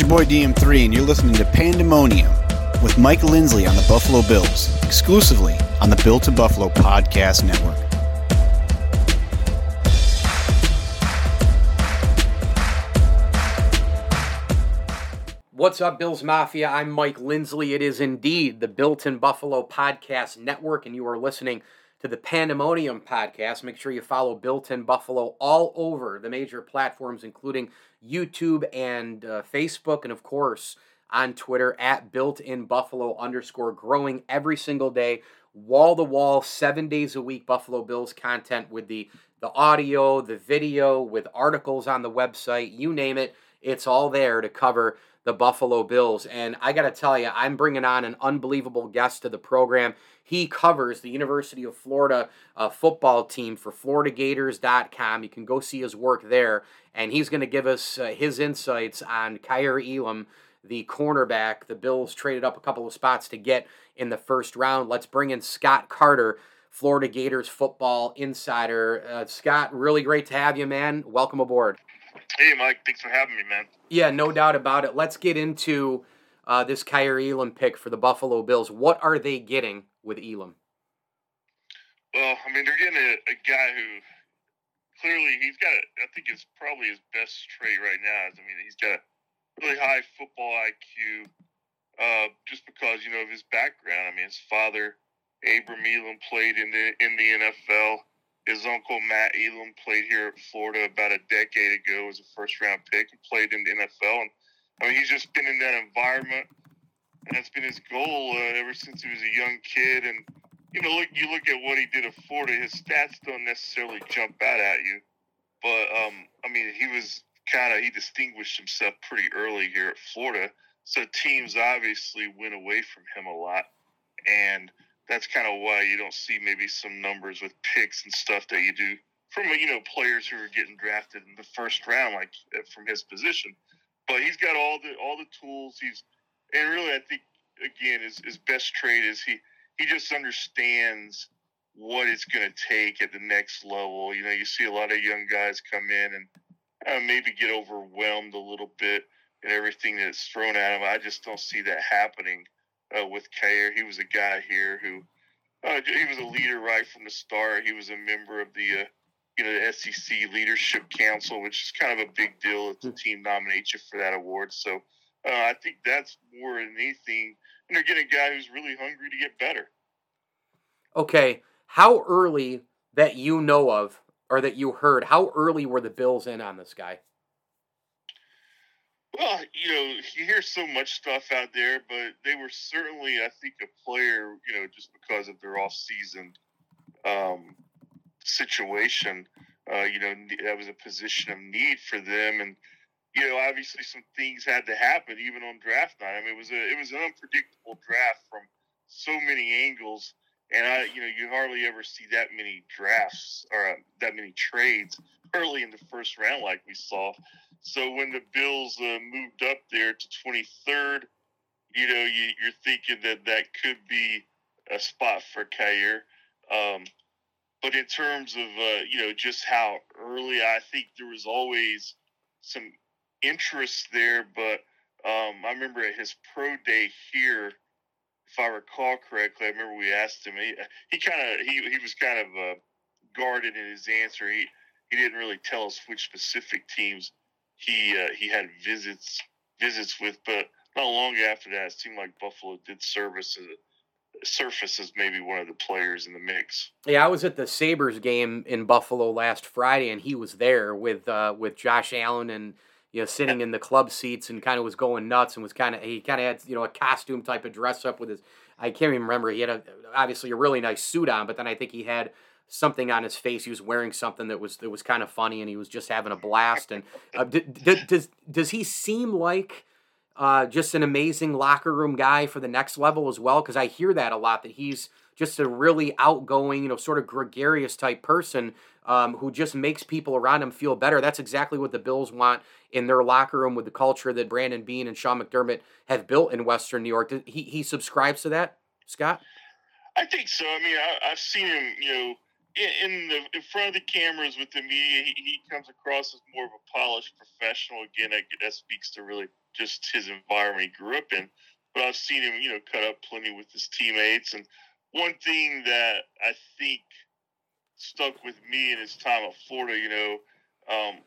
Your boy DM3, and you're listening to Pandemonium with Mike Lindsley on the Buffalo Bills, exclusively on the Built to Buffalo Podcast Network. What's up, Bills Mafia? I'm Mike Lindsley. It is indeed the Built in Buffalo Podcast Network, and you are listening to the Pandemonium Podcast. Make sure you follow Built in Buffalo all over the major platforms, including YouTube and uh, Facebook, and of course on Twitter at Built in Buffalo underscore growing every single day, wall to wall, seven days a week. Buffalo Bills content with the the audio, the video, with articles on the website, you name it, it's all there to cover the Buffalo Bills. And I got to tell you, I'm bringing on an unbelievable guest to the program. He covers the University of Florida uh, football team for FloridaGators.com. You can go see his work there. And he's going to give us uh, his insights on Kaiir Elam, the cornerback. The Bills traded up a couple of spots to get in the first round. Let's bring in Scott Carter. Florida Gators football insider. Uh, Scott, really great to have you, man. Welcome aboard. Hey, Mike. Thanks for having me, man. Yeah, no doubt about it. Let's get into uh, this Kaiir Elam pick for the Buffalo Bills. What are they getting with Elam? Well, I mean, they're getting a, a guy who clearly he's got. I think it's probably his best trait right now. Is I mean, he's got a really high football IQ. Uh, just because you know of his background. I mean, his father Abram Elam played in the in the NFL. His uncle Matt Elam played here at Florida about a decade ago as a first round pick and played in the NFL. And I mean, he's just been in that environment, and that's been his goal uh, ever since he was a young kid. And you know, look, you look at what he did at Florida. His stats don't necessarily jump out at you, but um, I mean, he was kind of he distinguished himself pretty early here at Florida. So teams obviously went away from him a lot, and that's kind of why you don't see maybe some numbers with picks and stuff that you do from you know players who are getting drafted in the first round, like uh, from his position. But he's got all the all the tools. He's and really, I think again, his, his best trait is he he just understands what it's going to take at the next level. You know, you see a lot of young guys come in and uh, maybe get overwhelmed a little bit and everything that's thrown at him. I just don't see that happening uh, with Kaiir. He was a guy here who uh, he was a leader right from the start. He was a member of the uh, you know the SEC Leadership Council, which is kind of a big deal if the team nominates you for that award. So uh, I think that's more than anything. And they're getting a guy who's really hungry to get better. Okay, how early that you know of or that you heard? How early were the Bills in on this guy? Well, you know, you hear so much stuff out there, but they were certainly, I think, a player, you know, just because of their off-season um, situation. Uh, you know, that was a position of need for them, and you know, obviously, some things had to happen even on draft night. I mean, it was a it was an unpredictable draft from so many angles, and I, you know, you hardly ever see that many drafts or uh, that many trades early in the first round like we saw. So when the Bills uh, moved up there to 23rd, you know, you, are thinking that that could be a spot for Kaiir. Um, but in terms of, uh, you know, just how early, I think there was always some interest there. But um, I remember at his pro day here, if I recall correctly, I remember we asked him. He, he kind of he, he was kind of uh, guarded in his answer. He he didn't really tell us which specific teams he uh, he had visits visits with, but not long after that, it seemed like Buffalo did service as surface as maybe one of the players in the mix. Yeah, I was at the Sabres game in Buffalo last Friday, and he was there with uh, with Josh Allen and you know sitting in the club seats and kind of was going nuts and was kind of he kind of had you know a costume type of dress up with his I can't even remember he had a obviously a really nice suit on, but then I think he had something on his face. He was wearing something that was that was kind of funny, and he was just having a blast. And uh, d- d- does does he seem like uh, just an amazing locker room guy for the next level as well? Because I hear that a lot that he's just a really outgoing, you know, sort of gregarious type person um, who just makes people around him feel better. That's exactly what the Bills want in their locker room with the culture that Brandon Beane and Sean McDermott have built in Western New York. He he subscribes to that, Scott. I think so. I mean, I, have seen him, you know, in the in front of the cameras with the media, he, he comes across as more of a polished professional. Again, that speaks to really just his environment he grew up in. But I've seen him, you know, cut up plenty with his teammates. And one thing that I think stuck with me in his time at Florida, you know, um,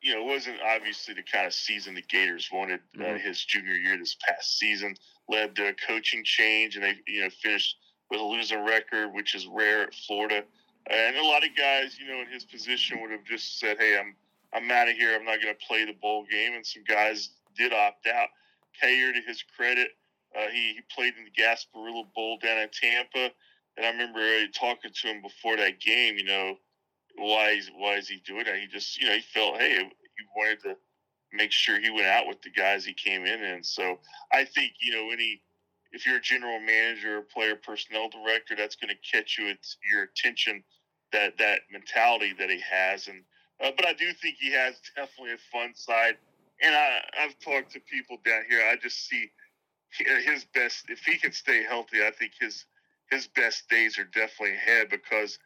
you know, it wasn't obviously the kind of season the Gators wanted uh, mm-hmm. his junior year this past season. Led to a coaching change, and they, you know, finished with a losing record, which is rare at Florida. And a lot of guys, you know, in his position would have just said, "Hey, I'm I'm out of here. I'm not going to play the bowl game." And some guys did opt out. Kaiir, to his credit, uh, he, he played in the Gasparilla Bowl down in Tampa, and I remember talking to him before that game. You know, why is why is he doing that? He just, you know, he felt, hey, he wanted to make sure he went out with the guys he came in and so I think you know any if you're a general manager or player personnel director, that's going to catch you it's your attention that that mentality that he has. And uh, but I do think he has definitely a fun side. And I I've talked to people down here. I just see his best if he can stay healthy. I think his his best days are definitely ahead because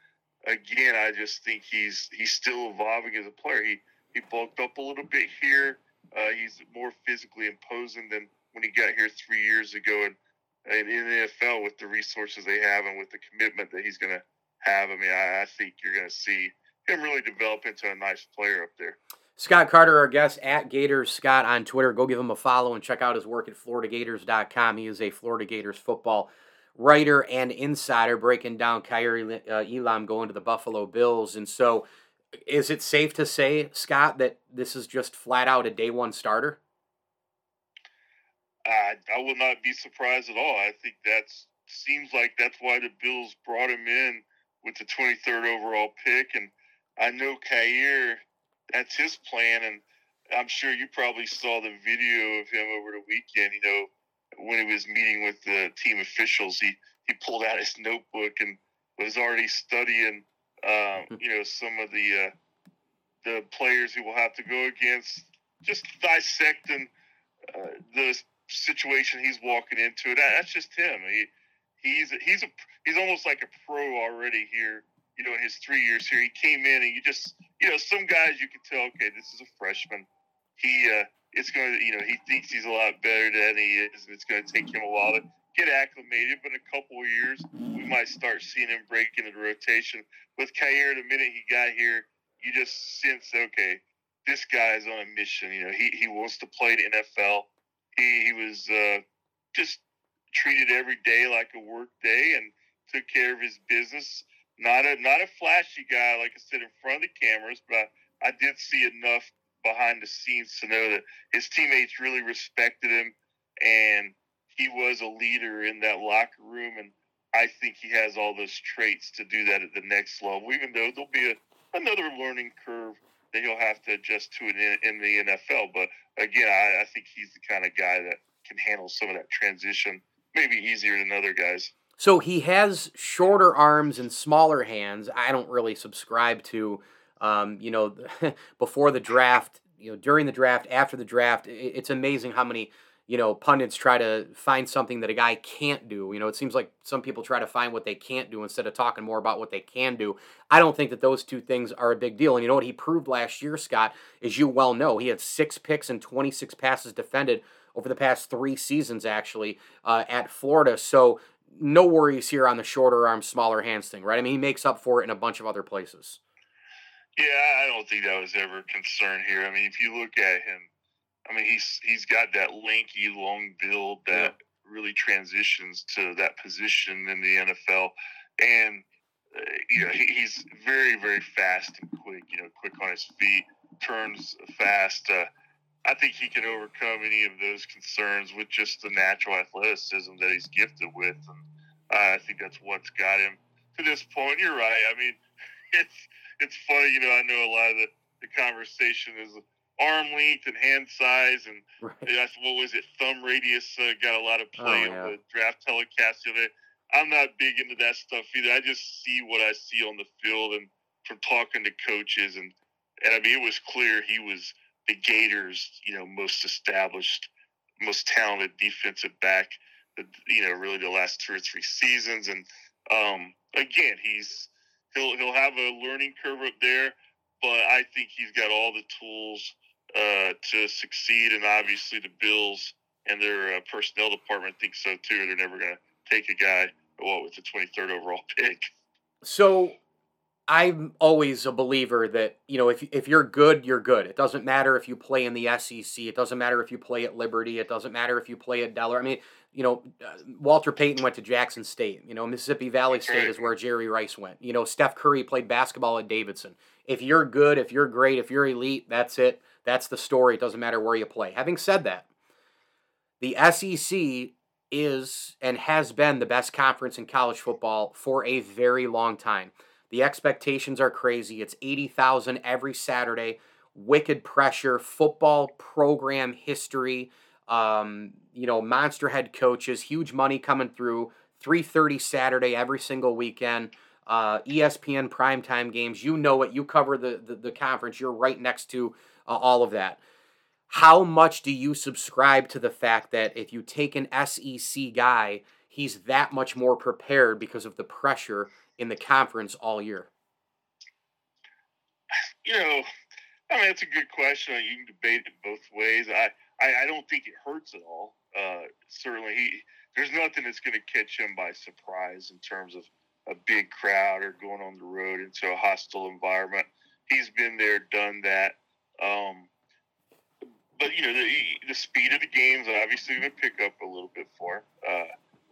again, I just think he's he's still evolving as a player. He he bulked up a little bit here. Uh, he's more physically imposing than when he got here three years ago. And in the NFL with the resources they have and with the commitment that he's going to have. I mean, I, I think you're going to see him really develop into a nice player up there. Scott Carter, our guest at Gators Scott on Twitter. Go give him a follow and check out his work at FloridaGators.com. He is a Florida Gators football writer and insider breaking down Kaiir uh, Elam going to the Buffalo Bills. And so, is it safe to say, Scott, that this is just flat out a day one starter? I, I will not be surprised at all. I think that's seems like that's why the Bills brought him in with the 23rd overall pick. And I know Kaiir, that's his plan. And I'm sure you probably saw the video of him over the weekend. You know, when he was meeting with the team officials, he he pulled out his notebook and was already studying, um, you know, some of the uh, the players he will have to go against, just dissecting uh, the situation he's walking into. That, that's just him. He he's he's a he's almost like a pro already here. You know, in his three years here, he came in and you just you know some guys you can tell. Okay, this is a freshman. He uh, it's going to you know he thinks he's a lot better than he is, and it's going to take him a while to get acclimated. But in a couple of years, we might start seeing him break into the rotation. With Kaiir, the minute he got here, you just sense okay, this guy is on a mission. You know, he he wants to play the NFL he, he was uh, just treated every day like a work day and took care of his business. Not a not a flashy guy, like I said, in front of the cameras, but I, I did see enough behind the scenes to know that his teammates really respected him, and he was a leader in that locker room. And I think he has all those traits to do that at the next level. Even though there'll be a, another learning curve that he'll have to adjust to in, in the NFL. But again, I, I think he's the kind of guy that can handle some of that transition maybe easier than other guys. So he has shorter arms and smaller hands. I don't really subscribe to, um, you know, before the draft, you know, during the draft, after the draft. It's amazing how many you know, pundits try to find something that a guy can't do. You know, it seems like some people try to find what they can't do instead of talking more about what they can do. I don't think that those two things are a big deal. And you know what he proved last year, Scott, as you well know, he had six picks and 26 passes defended over the past three seasons, actually, uh, at Florida. So no worries here on the shorter arm, smaller hands thing, right? I mean, he makes up for it in a bunch of other places. Yeah, I don't think that was ever a concern here. I mean, if you look at him, I mean, he's he's got that lanky, long build that yeah. really transitions to that position in the NFL, and uh, you know he, he's very very fast and quick. You know, quick on his feet, turns fast. Uh, I think he can overcome any of those concerns with just the natural athleticism that he's gifted with, and uh, I think that's what's got him to this point. You're right. I mean, it's it's funny. You know, I know a lot of the the conversation is arm length and hand size, and right. that's what was it? Thumb radius uh, got a lot of play oh, yeah. on the draft telecast today. I'm not big into that stuff either. I just see what I see on the field, and from talking to coaches, and and I mean it was clear he was the Gators, you know, most established, most talented defensive back. You know, really the last two or three seasons, and um, again, he's he'll he'll have a learning curve up there, but I think he's got all the tools uh, to succeed, and obviously the Bills and their uh, personnel department think so too. They're never going to take a guy what with the 23rd overall pick. So I'm always a believer that you know if if you're good, you're good. It doesn't matter if you play in the SEC. It doesn't matter if you play at Liberty. It doesn't matter if you play at Delaware. I mean, you know, uh, Walter Payton went to Jackson State. You know, Mississippi Valley State is where Jerry Rice went. You know, Steph Curry played basketball at Davidson. If you're good, if you're great, if you're elite, that's it. That's the story. It doesn't matter where you play. Having said that, the SEC is and has been the best conference in college football for a very long time. The expectations are crazy. It's 80,000 every Saturday. Wicked pressure, football program history, um, you know, monster head coaches, huge money coming through. 3:30 Saturday every single weekend. Uh, ESPN primetime games. You know it. You cover the, the, the conference. You're right next to uh, all of that. How much do you subscribe to the fact that if you take an SEC guy, he's that much more prepared because of the pressure in the conference all year? You know, I mean, it's a good question. You can debate it both ways. I, I, I don't think it hurts at all. Uh, certainly, he there's nothing that's going to catch him by surprise in terms of a big crowd or going on the road into a hostile environment. He's been there, done that. Um, but you know, the, the speed of the game's obviously going to pick up a little bit for him. Uh,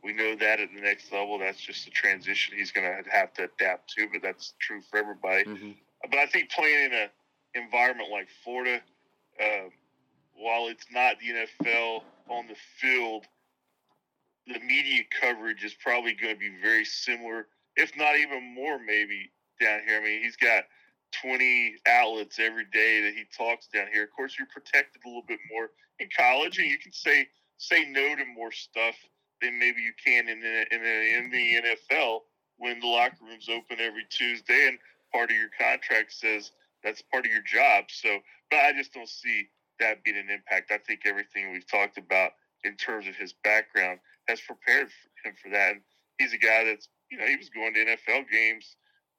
we know that at the next level, that's just a transition he's going to have to adapt to. But that's true for everybody. Mm-hmm. But I think playing in an environment like Florida, uh, while it's not the NFL on the field, the media coverage is probably going to be very similar, if not even more, maybe down here. I mean, he's got 20 outlets every day that he talks down here. Of course, you're protected a little bit more in college, and you can say say no to more stuff than maybe you can in the, in the, in the NFL when the locker room's open every Tuesday and part of your contract says that's part of your job. So, but I just don't see that being an impact. I think everything we've talked about in terms of his background has prepared him for that. And he's a guy that's, you know, he was going to NFL games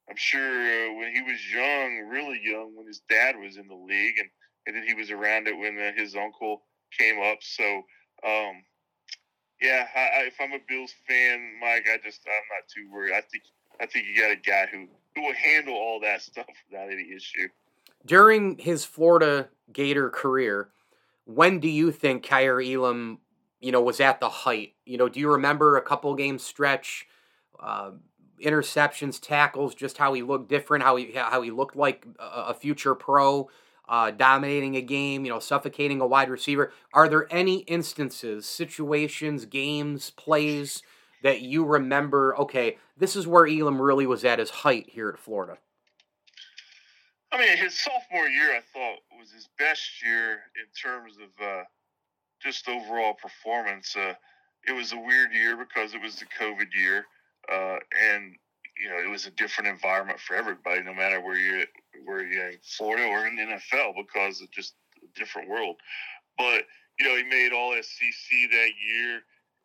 I'm sure uh, when he was young, really young, when his dad was in the league, and, and then he was around it when uh, his uncle came up. So, um, yeah, I, I, if I'm a Bills fan, Mike, I just I'm not too worried. I think I think you got a guy who who will handle all that stuff without any issue. During his Florida Gator career, when do you think Kaiir Elam, you know, was at the height? You know, do you remember a couple game stretch? Uh, interceptions, tackles, just how he looked different, how he how he looked like a, future pro, uh, dominating a game, you know, suffocating a wide receiver. Are there any instances, situations, games, plays that you remember? Okay, this is where Elam really was at his height here at Florida. I mean, his sophomore year, I thought, was his best year in terms of uh, just overall performance. Uh, it was a weird year because it was the COVID year uh, and you know it was a different environment for everybody, no matter where you're where you're in Florida or in the NFL, because of just a different world. But you know he made All SEC that year,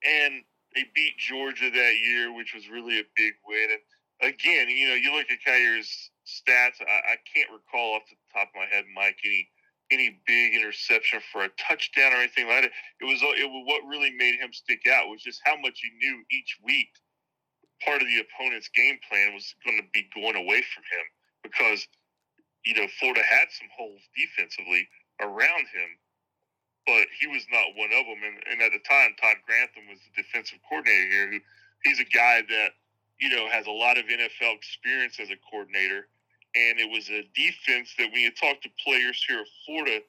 and they beat Georgia that year, which was really a big win. And again, you know, you look at Kaiir's stats. I, I can't recall off the top of my head, Mike, any any big interception for a touchdown or anything like that. It was it was what really made him stick out was just how much he knew each week part of the opponent's game plan was going to be going away from him because, you know, Florida had some holes defensively around him, but he was not one of them. And, and at the time, Todd Grantham was the defensive coordinator here, who he's a guy that, you know, has a lot of NFL experience as a coordinator. And it was a defense that when you talk to players here at Florida,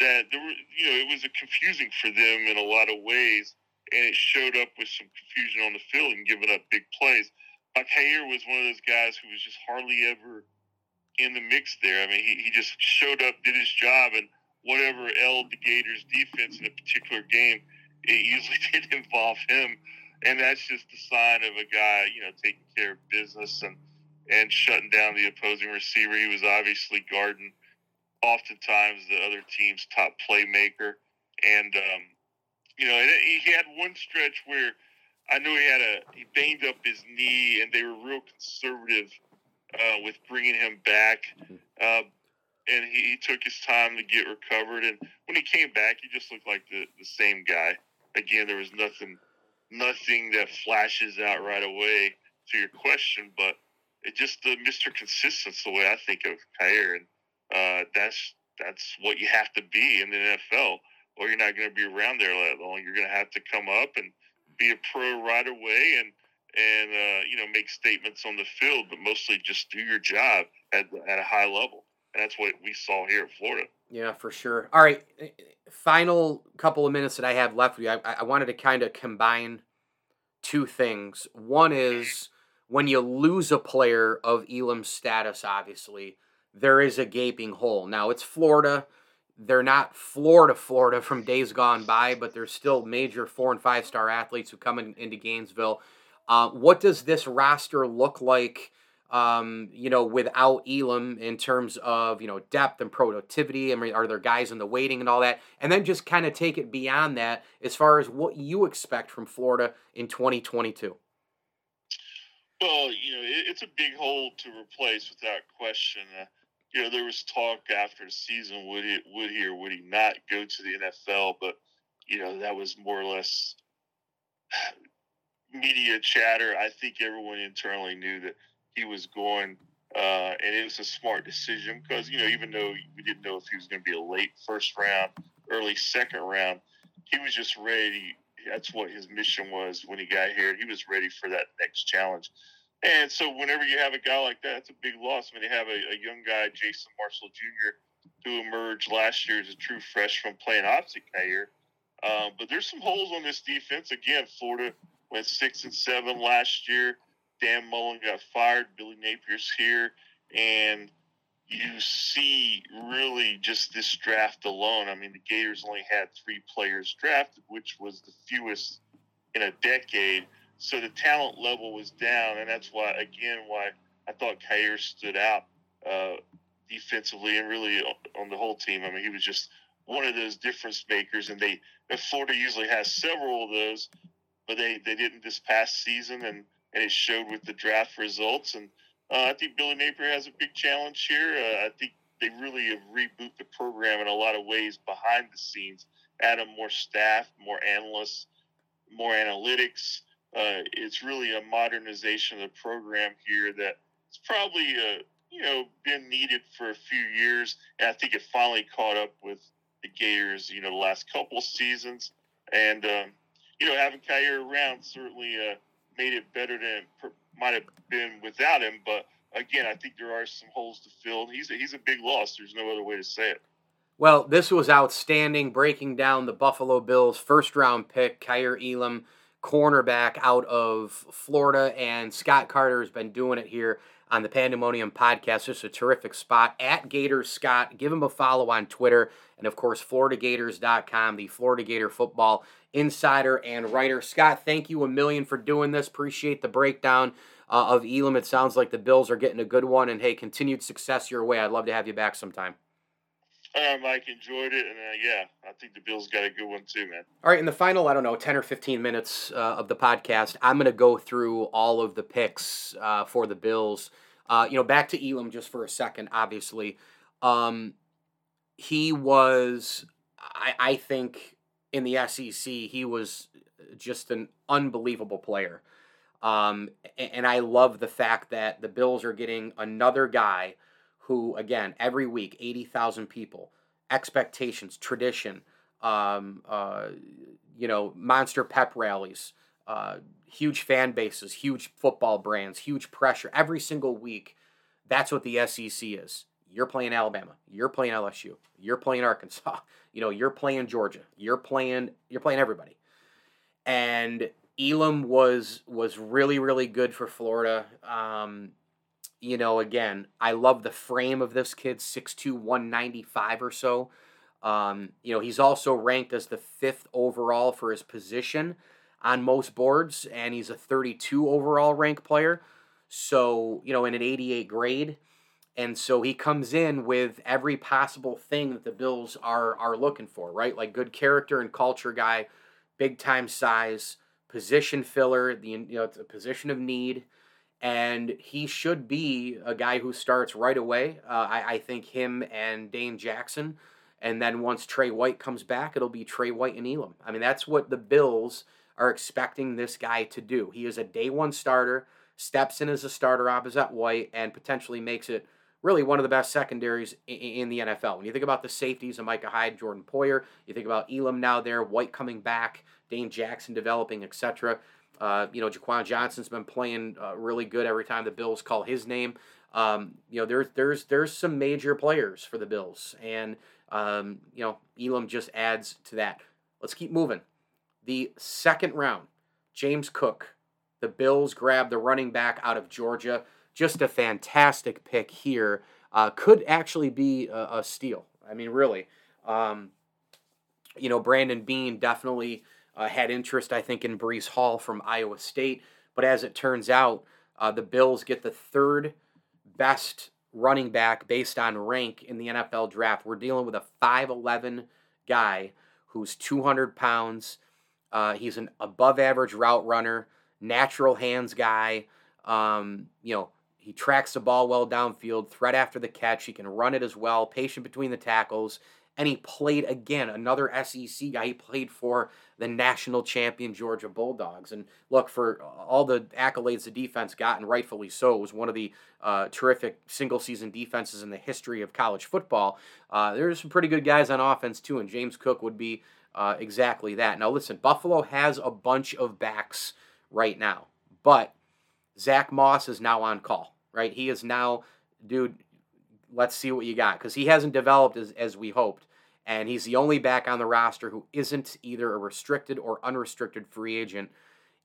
that there were, you know, it was confusing for them in a lot of ways and it showed up with some confusion on the field and giving up big plays. Like Kaiir was one of those guys who was just hardly ever in the mix there. I mean, he, he just showed up, did his job, and whatever ailed the Gators defense in a particular game, it usually did involve him. And that's just the sign of a guy, you know, taking care of business and, and shutting down the opposing receiver. He was obviously guarding oftentimes the other team's top playmaker. And um, you know, he had one stretch where I knew he had a he banged up his knee, and they were real conservative uh, with bringing him back. Uh, and he, he took his time to get recovered. And when he came back, he just looked like the, the same guy. Again, there was nothing nothing that flashes out right away to your question, but it just the Mr. Consistence the way I think of Kaiir, and uh, that's that's what you have to be in the NFL, or you're not going to be around there that long. You're going to have to come up and be a pro right away, and and uh, you know make statements on the field, but mostly just do your job at at a high level, and that's what we saw here in Florida. Yeah, for sure. All right, final couple of minutes that I have left with you. I, I wanted to kind of combine two things. One is when you lose a player of Elam's status, obviously, there is a gaping hole. Now, it's Florida. They're not Florida, Florida from days gone by, but they're still major four and five star athletes who come in, into Gainesville. Uh, what does this roster look like? Um, you know, without Elam in terms of you know depth and productivity. I mean, are there guys in the waiting and all that? And then just kind of take it beyond that as far as what you expect from Florida in 2022. Well, you know, it, it's a big hole to replace without question. Uh, you know, there was talk after the season would he would he or would he not go to the NFL, but you know that was more or less media chatter. I think everyone internally knew that he was going, uh, and it was a smart decision because you know even though we didn't know if he was going to be a late first round, early second round, he was just ready that's what his mission was when he got here. He was ready for that next challenge. And so whenever you have a guy like that, it's a big loss. I mean, they have a, a young guy, Jason Marshall Jr., who emerged last year as a true freshman playing opposite Kaiir. Um, but there's some holes on this defense. Again, Florida went six and seven last year. Dan Mullen got fired. Billy Napier's here, and you see really just this draft alone. I mean, the Gators only had three players drafted, which was the fewest in a decade. So the talent level was down, and that's why, again, why I thought Kaiir stood out uh, defensively and really on the whole team. I mean, he was just one of those difference makers, and they Florida usually has several of those, but they, they didn't this past season, and, and it showed with the draft results. And uh, I think Billy Napier has a big challenge here. Uh, I think they really have rebooted the program in a lot of ways behind the scenes, added more staff, more analysts, more analytics. Uh, it's really a modernization of the program here that it's probably uh, you know been needed for a few years, and I think it finally caught up with the Gators. You know, the last couple seasons, and um, you know having Kaiir around certainly uh, made it better than it might have been without him. But again, I think there are some holes to fill. He's a, he's a big loss. There's no other way to say it. Well, this was outstanding, breaking down the Buffalo Bills' first round pick, Kaiir Elam, cornerback out of Florida, and Scott Carter has been doing it here on the Pandemonium podcast. Just a terrific spot at Gators Scott. Give him a follow on Twitter, and of course, FloridaGators.com, the Florida Gator football insider and writer. Scott, thank you a million for doing this. Appreciate the breakdown uh, of Elam. It sounds like the Bills are getting a good one, and hey, continued success your way. I'd love to have you back sometime. All right, Mike, enjoyed it, and uh, yeah, I think the Bills got a good one too, man. All right, in the final, I don't know, ten or fifteen minutes uh, of the podcast, I'm going to go through all of the picks uh, for the Bills. Uh, you know, back to Elam just for a second. Obviously, um, he was, I, I think, in the SEC, he was just an unbelievable player. Um, and I love the fact that the Bills are getting another guy who, again, every week, 80,000 people, expectations, tradition, um, uh, you know, monster pep rallies, uh, huge fan bases, huge football brands, huge pressure every single week. That's what the SEC is. You're playing Alabama. You're playing LSU. You're playing Arkansas. You know, you're playing Georgia. You're playing. You're playing everybody. And Elam was was really really good for Florida. Um, you know, again, I love the frame of this kid, 6'2", 195 or so. Um, you know, he's also ranked as the fifth overall for his position on most boards, and he's a 32 overall rank player. So, you know, in an 88 grade. And so he comes in with every possible thing that the Bills are are looking for, right? Like good character and culture guy, big time size, position filler, the you know it's a position of need, and he should be a guy who starts right away. Uh, I, I think him and Dane Jackson, and then once Tre White comes back, it'll be Tre White and Elam. I mean, that's what the Bills are expecting this guy to do. He is a day one starter, steps in as a starter opposite White, and potentially makes it really one of the best secondaries in, the NFL. When you think about the safeties of Micah Hyde, Jordan Poyer, you think about Elam now there, White coming back, Dane Jackson developing, etc. Uh, you know, Jaquan Johnson's been playing uh, really good every time the Bills call his name. Um, you know, there's there's there's some major players for the Bills, and um, you know, Elam just adds to that. Let's keep moving. The second round, James Cook, the Bills grab the running back out of Georgia. Just a fantastic pick here. Uh, could actually be a, a, steal. I mean, really. Um, you know, Brandon Beane definitely uh, had interest, I think, in Breece Hall from Iowa State. But as it turns out, uh, the Bills get the third best running back based on rank in the NFL draft. We're dealing with a 5'11 guy who's 200 pounds. Uh, he's an above average route runner, natural hands guy. Um, you know, he tracks the ball well downfield, threat after the catch. He can run it as well, patient between the tackles. And he played again, another SEC guy. He played for the national champion Georgia Bulldogs. And look, for all the accolades the defense got, and rightfully so, it was one of the uh, terrific single season defenses in the history of college football. Uh, there's some pretty good guys on offense, too, and James Cook would be uh, exactly that. Now, listen, Buffalo has a bunch of backs right now, but Zach Moss is now on call, right? He is now, dude, let's see what you got because he hasn't developed as, as we hoped. And he's the only back on the roster who isn't either a restricted or unrestricted free agent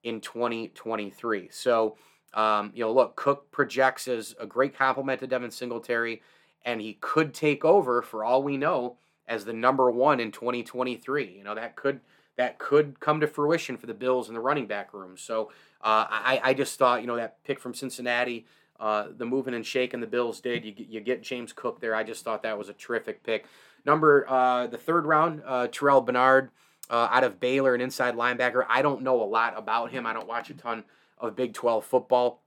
in 2023. So, um, you know, look, Cook projects as a great compliment to Devin Singletary, and he could take over, for all we know, as the number one in 2023. You know, that could that could come to fruition for the Bills in the running back room. So uh, I, I just thought, you know, that pick from Cincinnati, uh, the moving and shaking the Bills did. You, you get James Cook there. I just thought that was a terrific pick. Number uh, the third round, uh, Terrel Bernard uh, out of Baylor, an inside linebacker. I don't know a lot about him. I don't watch a ton of Big 12 football,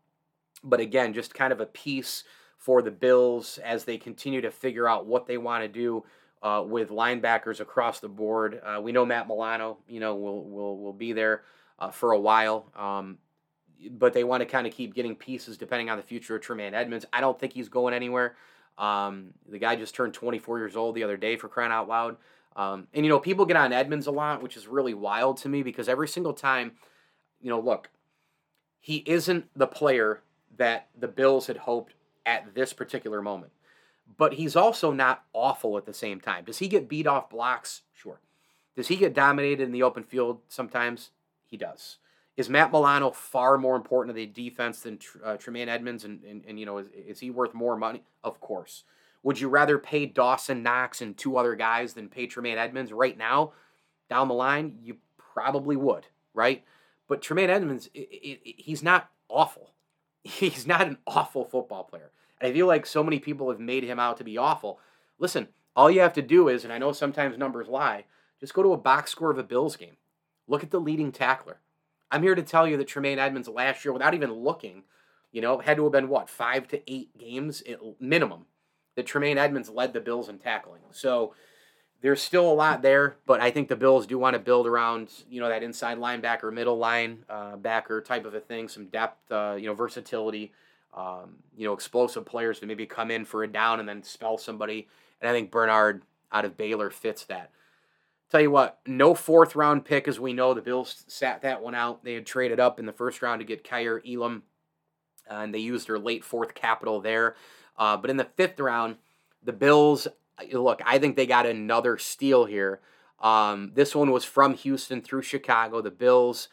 but again, just kind of a piece for the Bills as they continue to figure out what they want to do uh, with linebackers across the board. Uh, we know Matt Milano, you know, will will will be there uh, for a while, um, but they want to kind of keep getting pieces depending on the future of Tremaine Edmunds. I don't think he's going anywhere. Um, the guy just turned 24 years old the other day for crying out loud. Um, and you know, people get on Edmunds a lot, which is really wild to me because every single time, you know, look, he isn't the player that the Bills had hoped at this particular moment but he's also not awful at the same time. Does he get beat off blocks? Sure. Does he get dominated in the open field sometimes? He does. Is Matt Milano far more important to the defense than uh, Tremaine Edmunds? And, and, and, you know, is, is he worth more money? Of course. Would you rather pay Dawson Knox and two other guys than pay Tremaine Edmunds right now? Down the line, you probably would, right? But Tremaine Edmunds, it, it, it, he's not awful. He's not an awful football player. And I feel like so many people have made him out to be awful. Listen, all you have to do is, and I know sometimes numbers lie, just go to a box score of a Bills game. Look at the leading tackler. I'm here to tell you that Tremaine Edmunds last year, without even looking, you know, had to have been what, five to eight games minimum that Tremaine Edmunds led the Bills in tackling. So there's still a lot there, but I think the Bills do want to build around, you know, that inside linebacker, middle line uh, backer type of a thing, some depth, uh, you know, versatility um, you know, explosive players to maybe come in for a down and then spell somebody. And I think Bernard out of Baylor fits that. Tell you what, no fourth round pick, as we know. The Bills sat that one out. They had traded up in the first round to get Kaiir Elam, uh, and they used their late fourth capital there. Uh, but in the fifth round, the Bills, look, I think they got another steal here. Um, this one was from Houston through Chicago. The Bills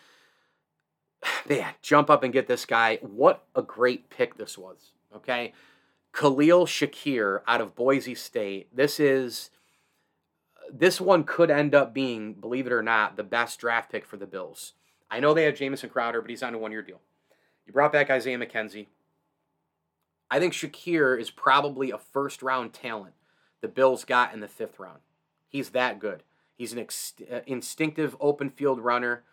man, jump up and get this guy. What a great pick this was. Okay. Khalil Shakir out of Boise State. This is this one could end up being, believe it or not, the best draft pick for the Bills. I know they have Jamison Crowder, but he's on a one year deal. You brought back Isaiah McKenzie. I think Shakir is probably a first round talent the Bills got in the fifth round. He's that good. He's an ex- uh, instinctive open field runner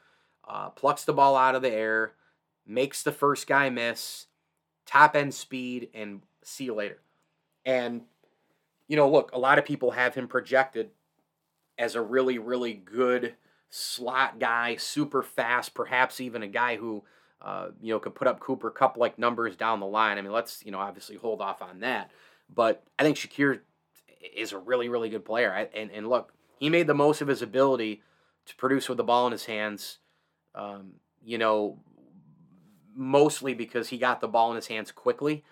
uh, plucks the ball out of the air, makes the first guy miss, top end speed, and see you later. And, you know, look, a lot of people have him projected as a really, really good slot guy, super fast, perhaps even a guy who, uh, you know, could put up Cooper Kupp like numbers down the line. I mean, let's, you know, obviously hold off on that. But I think Shakir is a really, really good player. And, and look, he made the most of his ability to produce with the ball in his hands. Um, you know, mostly because he got the ball in his hands quickly.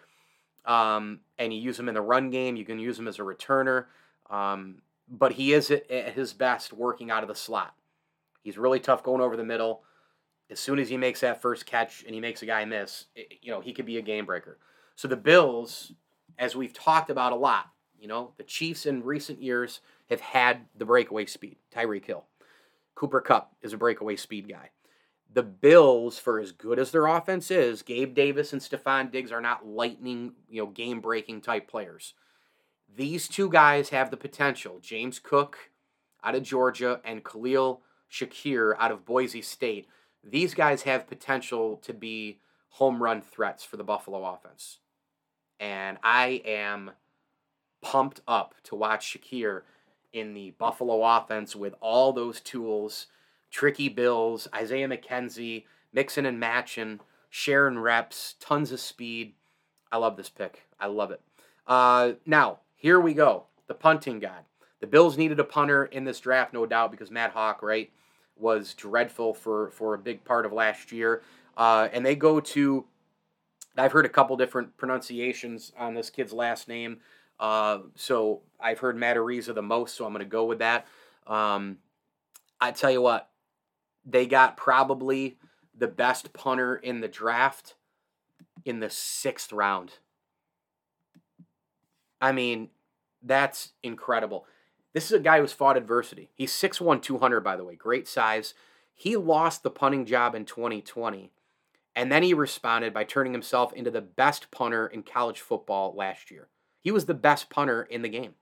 Um, and you use him in the run game. You can use him as a returner. Um, but he is at his best working out of the slot. He's really tough going over the middle. As soon as he makes that first catch and he makes a guy miss, it, you know, he could be a game breaker. So the Bills, as we've talked about a lot, you know, the Chiefs in recent years have had the breakaway speed. Tyreek Hill. Cooper Kupp is a breakaway speed guy. The Bills, for as good as their offense is, Gabe Davis and Stefon Diggs are not lightning, you know, game breaking type players. These two guys have the potential. James Cook out of Georgia and Khalil Shakir out of Boise State. These guys have potential to be home run threats for the Buffalo offense. And I am pumped up to watch Shakir in the Buffalo offense with all those tools tricky Bills, Isaiah McKenzie, mixing and matching, sharing reps, tons of speed. I love this pick. I love it. Uh, now, here we go. The punting god. The Bills needed a punter in this draft, no doubt, because Matt Haack, right, was dreadful for, for a big part of last year. Uh, and they go to, I've heard a couple different pronunciations on this kid's last name. Uh, so I've heard Matt Araiza the most, so I'm going to go with that. Um, I tell you what, they got probably the best punter in the draft in the sixth round. I mean, that's incredible. This is a guy who's fought adversity. He's 6'1, 200, by the way. Great size. He lost the punting job in 2020, and then he responded by turning himself into the best punter in college football last year. He was the best punter in the game.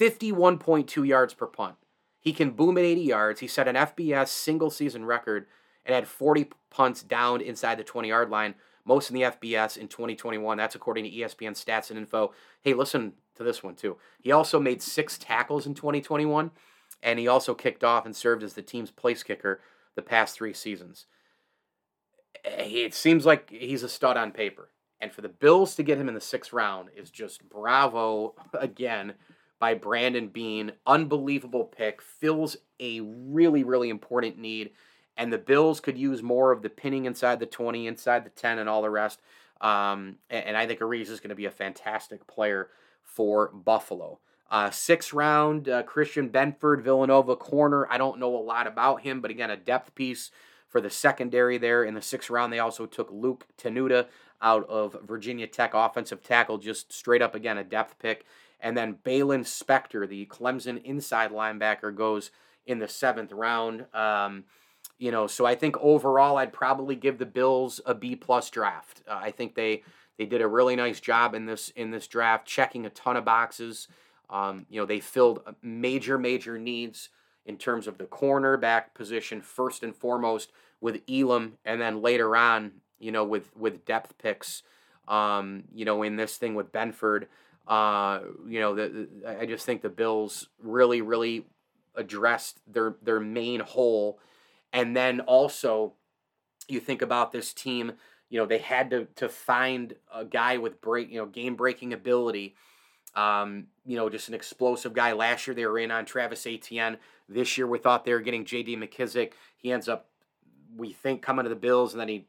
51.2 yards per punt. He can boom at 80 yards. He set an FBS single season record and had 40 punts down inside the 20 yard line, most in the FBS in 2021. That's according to ESPN stats and info. Hey, listen to this one too. He also made six tackles in 2021, and he also kicked off and served as the team's place kicker the past three seasons. It seems like he's a stud on paper. And for the Bills to get him in the sixth round is just bravo again by Brandon Beane. Unbelievable pick. Fills a really, really important need. And the Bills could use more of the pinning inside the 20, inside the 10, and all the rest. Um, and, and, I think Ariz is going to be a fantastic player for Buffalo. Uh, sixth round, uh, Christian Benford, Villanova corner. I don't know a lot about him, but again, a depth piece for the secondary there. In the sixth round, they also took Luke Tenuta out of Virginia Tech, offensive tackle, just straight up again, a depth pick. And then Baylon Spector, the Clemson inside linebacker, goes in the seventh round. Um, you know, so I think overall, I'd probably give the Bills a B plus draft. Uh, I think they they did a really nice job in this in this draft, checking a ton of boxes. Um, you know, they filled major major needs in terms of the cornerback position first and foremost with Elam, and then later on, you know, with with depth picks. Um, you know, in this thing with Benford. Uh, you know, the, the, I just think the Bills really, really addressed their their main hole, and then also you think about this team. You know, they had to to find a guy with break, you know, game breaking ability. Um, you know, just an explosive guy. Last year they were in on Travis Etienne. This year we thought they were getting J.D. McKissic. He ends up, we think, coming to the Bills, and then he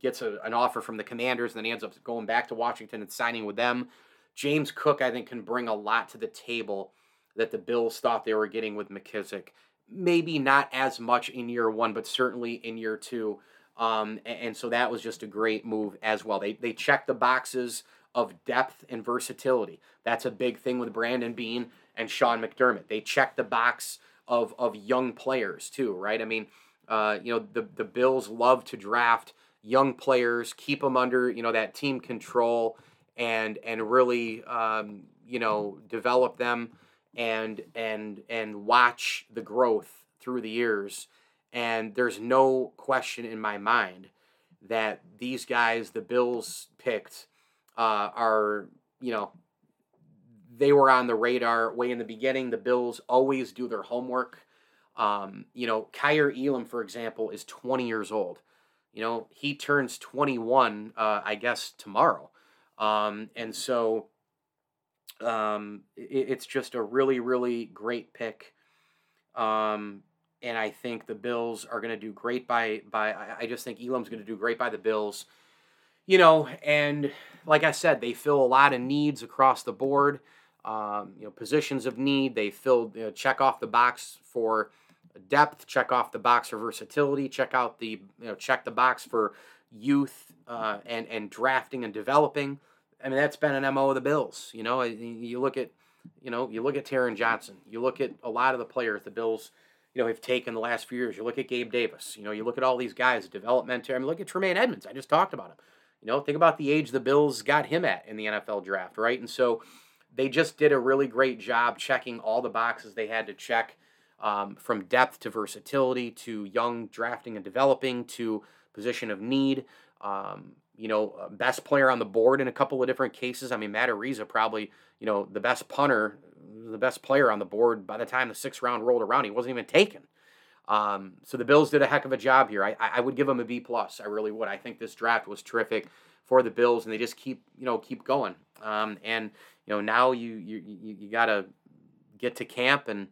gets a, an offer from the Commanders, and then he ends up going back to Washington and signing with them. James Cook, I think, can bring a lot to the table that the Bills thought they were getting with McKissic. Maybe not as much in year one, but certainly in year two. Um, and, so that was just a great move as well. They, they checked the boxes of depth and versatility. That's a big thing with Brandon Beane and Sean McDermott. They checked the box of, of young players too, right? I mean, uh, you know, the, the Bills love to draft young players, keep them under, you know, that team control and and really um, you know develop them and and and watch the growth through the years and there's no question in my mind that these guys, the Bills picked, uh, are you know they were on the radar way in the beginning. The Bills always do their homework. Um, you know, Kaiir Elam, for example, is 20 years old. You know, he turns 21, uh, I guess, tomorrow. Um, and so um, it, it's just a really, really great pick. Um, and I think the Bills are going to do great by by. I just think Elam's going to do great by the Bills. You know, and like I said, they fill a lot of needs across the board. Um, you know, positions of need. They filled you know, check off the box for depth, check off the box for versatility, check out the you know check the box for youth uh, and and drafting and developing. I mean, that's been an mo of the Bills. You know, you look at you know you look at Taron Johnson. You look at a lot of the players the Bills you know have taken the last few years. You look at Gabe Davis. You know, you look at all these guys, development. I mean, look at Tremaine Edmunds. I just talked about him. You know, think about the age the Bills got him at in the NFL draft, right? And so they just did a really great job checking all the boxes they had to check um, from depth to versatility to young drafting and developing to position of need. Um, you know, best player on the board in a couple of different cases. I mean, Matt Araiza probably, you know, the best punter, the best player on the board by the time the sixth round rolled around. He wasn't even taken. Um, so the Bills did a heck of a job here. I, I would give them a B plus. I really would. I think this draft was terrific for the Bills, and they just keep you know keep going. Um, and you know now you you you, you got to get to camp, and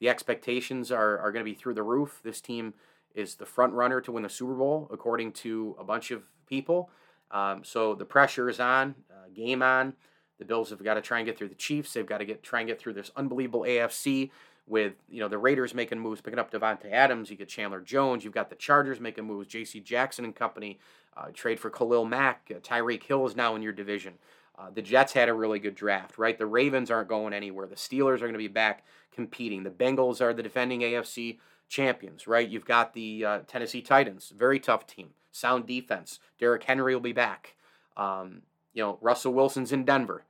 the expectations are are going to be through the roof. This team is the front runner to win the Super Bowl, according to a bunch of people. Um, so the pressure is on, uh, game on. The Bills have got to try and get through the Chiefs. They've got to get try and get through this unbelievable AFC with you know the Raiders making moves, picking up Davante Adams. You get Chandler Jones. You've got the Chargers making moves. J.C. Jackson and company uh, trade for Khalil Mack. Uh, Tyreek Hill is now in your division. Uh, the Jets had a really good draft, right? The Ravens aren't going anywhere. The Steelers are going to be back competing. The Bengals are the defending AFC champions, right? You've got the uh, Tennessee Titans, very tough team, sound defense. Derrick Henry will be back. Um, you know, Russell Wilson's in Denver.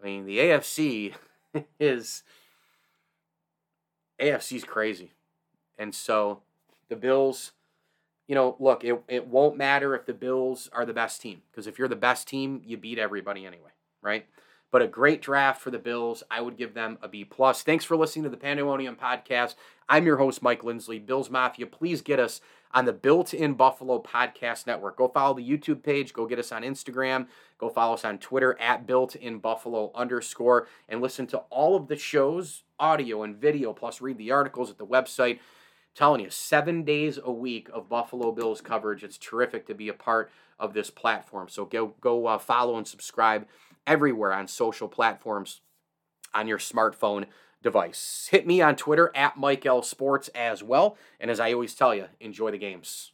I mean, the AFC is AFC's crazy. And so the Bills, you know, look, it, it won't matter if the Bills are the best team because if you're the best team, you beat everybody anyway, right? But a great draft for the Bills. I would give them a B plus. Thanks for listening to the Pandemonium podcast. I'm your host, Mike Lindsley, Bills Mafia. Please get us on the Built in Buffalo Podcast Network. Go follow the YouTube page. Go get us on Instagram. Go follow us on Twitter at Built in Buffalo underscore and listen to all of the shows, audio and video, plus read the articles at the website. I'm telling you, seven days a week of Buffalo Bills coverage. It's terrific to be a part of this platform. So go go uh, follow and subscribe everywhere on social platforms on your smartphone device. Hit me on Twitter at Mike L Sports as well. And as I always tell you, enjoy the games.